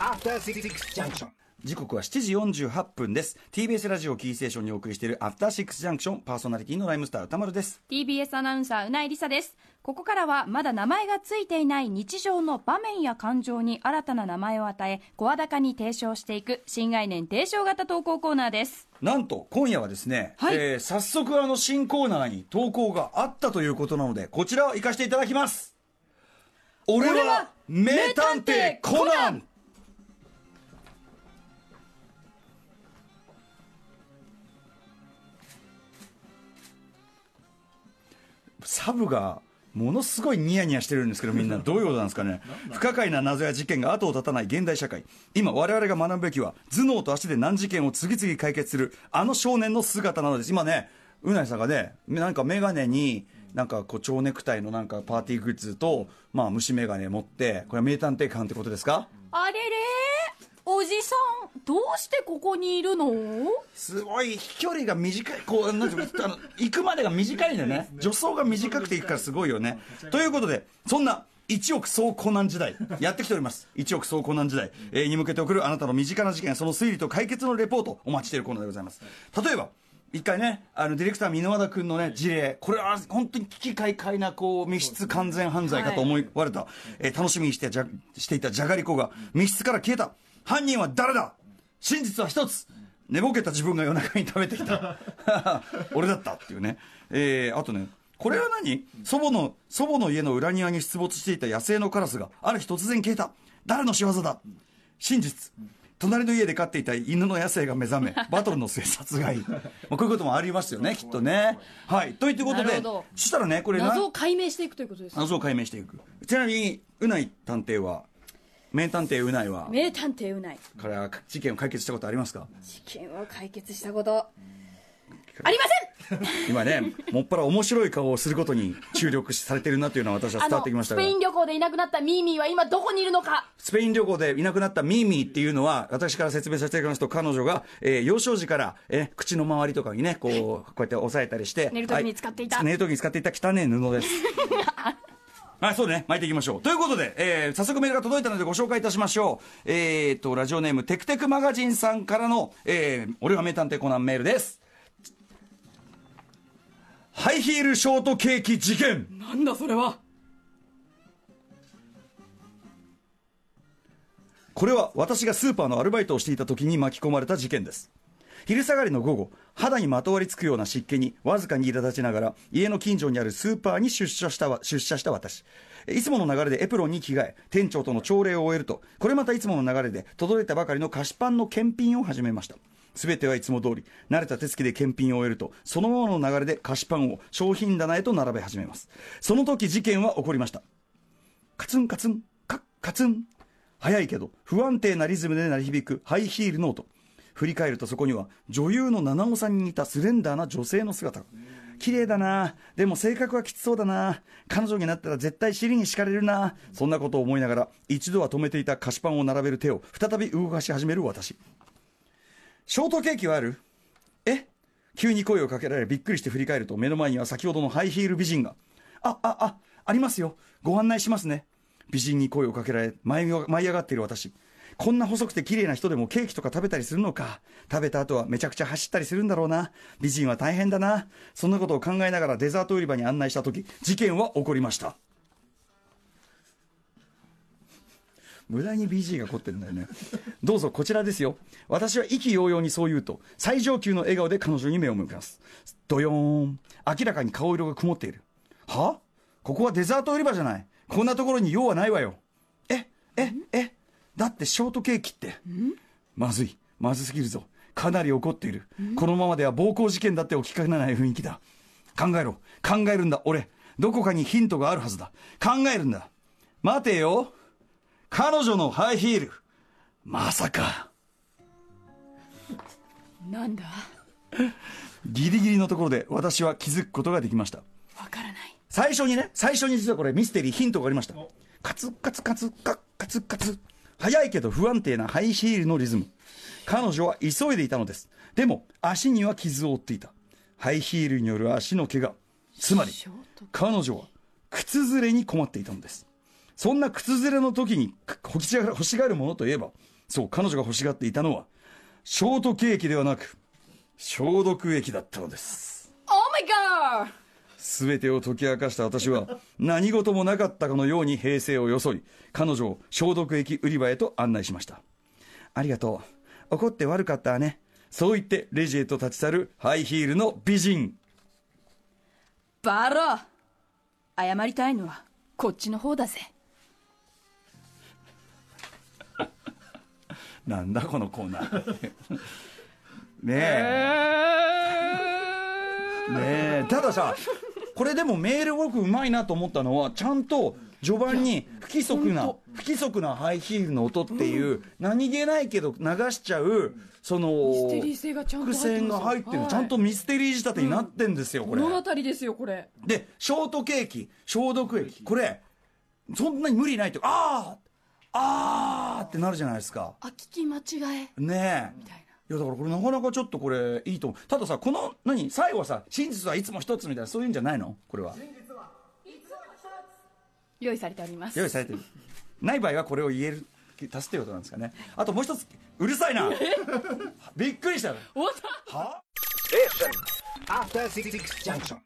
After Six Junction. 時刻は7時48分です。TBS ラジオキーステーションにお送りしているアフターシックスジャンクションパーソナリティのライムスター歌丸です。TBS アナウンサーうないりさです。ここからはまだ名前がついていない日常の場面や感情に新たな名前を与え声高に提唱していく新概念提唱型投稿コーナーです。なんと今夜はですね、はい。えー早速あの新コーナーに投稿があったということなのでこちらを行かせていただきます俺は名探偵コナン。サブがものすごいニヤニヤしてるんですけどみんな。どういうことなんですかね。不可解な謎や事件が後を絶たない現代社会。今我々が学ぶべきは頭脳と足で難事件を次々解決するあの少年の姿なのです。今ねうないさんがねなんか眼鏡になんかこう蝶ネクタイのなんかパーティーグッズと、まあ、虫眼鏡持ってこれは名探偵官ってことですか？あれれ？おじさんどうしてここにいるの？すごい飛距離が短いこうなんていうかあの 行くまでが短いんだよね。助走が短くていくからすごいよね。ということでそんな一億総コナン時代やってきております。一億総コナン時代、えーに向けて送るあなたの身近な事件その推理と解決のレポートお待ちしているコーナーでございます。例えば一回ねあのディレクター箕輪田君のね事例。これは本当に危機快快なこう密室完全犯罪かと思われた、えー楽しみにしてじゃしていたじゃがりこが密室から消えた。犯人は誰だ？真実は一つ。寝ぼけた自分が夜中に食べてきた。俺だったっていうね、えーあとねこれは何？祖母の祖母の家の裏庭に出没していた野生のカラスがある日突然消えた。誰の仕業だ？真実隣の家で飼っていた犬の野生が目覚め バトルの末殺害。まあこういうこともありますよね きっとね。はい。ということでそしたらねこれな。謎を解明していくということです謎を解明していく。ちなみにうない探偵は名探偵うないは名探偵うない。から事件を解決したことありますか？事件を解決したこと。ありま 今ねもっぱら面白い顔をすることに注力されてるなというのは私は伝わってきましたがスペイン旅行でいなくなったミーミーは今どこにいるのか？スペイン旅行でいなくなったミーミーっていうのは、私から説明させていただきますと、彼女が、えー幼少時から、えー口の周りとかにね、こう、こうやって押さえたりして。寝る時に使っていたは寝る時に使っていた汚い布です。はい、そうね、巻いていきましょう。ということで、えー早速メールが届いたのでご紹介いたしましょう。えーっと、ラジオネーム、テクテクマガジンさんからの、えー俺は名探偵コナンメールです。ハイヒールショートケーキ事件。なんだそれは。これは私がスーパーのアルバイトをしていた時に巻き込まれた事件です。昼下がりの午後肌にまとわりつくような湿気にわずかに苛立ちながら家の近所にあるスーパーに出社したわ出社した私。いつもの流れでエプロンに着替え店長との朝礼を終えるとこれまたいつもの流れで届いたばかりの菓子パンの検品を始めました全てはいつも通り慣れた手つきで検品を終えるとそのままの流れで菓子パンを商品棚へと並べ始めます。その時事件は起こりました。カツンカツンカッカツン。速いけど不安定なリズムで鳴り響くハイヒールノート。振り返るとそこには女優の七尾さんに似たスレンダーな女性の姿が。綺麗だな。でも性格はきつそうだな。彼女になったら絶対尻に敷かれるな。そんなことを思いながら一度は止めていた菓子パンを並べる手を再び動かし始める私。ショートケーキはある？え？急に声をかけられびっくりして振り返ると目の前には先ほどのハイヒール美人が。あああありますよ。ご案内しますね。美人に声をかけられ舞い上がっている私。こんな細くて綺麗な人でもケーキとか食べたりするのか。食べた後はめちゃくちゃ走ったりするんだろうな。美人は大変だな。そんなことを考えながらデザート売り場に案内した時事件は起こりました。無駄に BG が凝ってるんだよね。どうぞこちらですよ。私は意気揚々にそう言うと最上級の笑顔で彼女に目を向けます。ドヨーン。明らかに顔色が曇っている。は？ここはデザート売り場じゃない。こんなところに用はないわよ。えええ？だってショートケーキって。まずい。まずすぎるぞ。かなり怒っている。このままでは暴行事件だって起きかねない雰囲気だ。考えろ。考えるんだ俺。どこかにヒントがあるはずだ。考えるんだ。待てよ。彼女のハイヒール。まさか。なんだ？ギリギリのところで私は気づくことができました。わからない。最初にね最初に実はこれミステリーヒントがありました。カツカツカツカカツカツ。速いけど不安定なハイヒールのリズム。彼女は急いでいたのです。でも足には傷を負っていた。ハイヒールによる足の怪我。つまり彼女は靴ずれに困っていたのですそんな靴ずれの時にく欲しが欲しがるものといえばそう彼女が欲しがっていたのはショートケーキではなく消毒液だったのです。Oh my god! 全てを解き明かした私は何事もなかったかのように平静を装い彼女を消毒液売り場へと案内しました。ありがとう。怒って悪かったわね。そう言ってレジへと立ち去るハイヒールの美人。バラ謝りたいのはこっちの方だぜなんだこのコーナー ねえ。ねえ。たださこれでもメール僕うまいなと思ったのはちゃんと序盤に不規則な不規則なハイヒールの音っていう、何気ないけど流しちゃうそのミステリー性がちゃんと入ってますよ。伏線が入ってる、はい。ちゃんとミステリー仕立てになってんですよ、これ。物語ですよこれ。でショートケーキ消毒液。これそんなに無理ないってあーあーってなるじゃないですか。あ聞き間違え。ねえ。みたいいやだからこれなかなかちょっとこれいいと思う。たださこの何？最後はさ真実はいつも一つみたいなそういうんじゃないの？これは。な用意されております。用意されてるない場合はこれを言える足すっていうことなんですかね。あともう一つうるさいな。びっくりした。終わった。は？After Six Junction.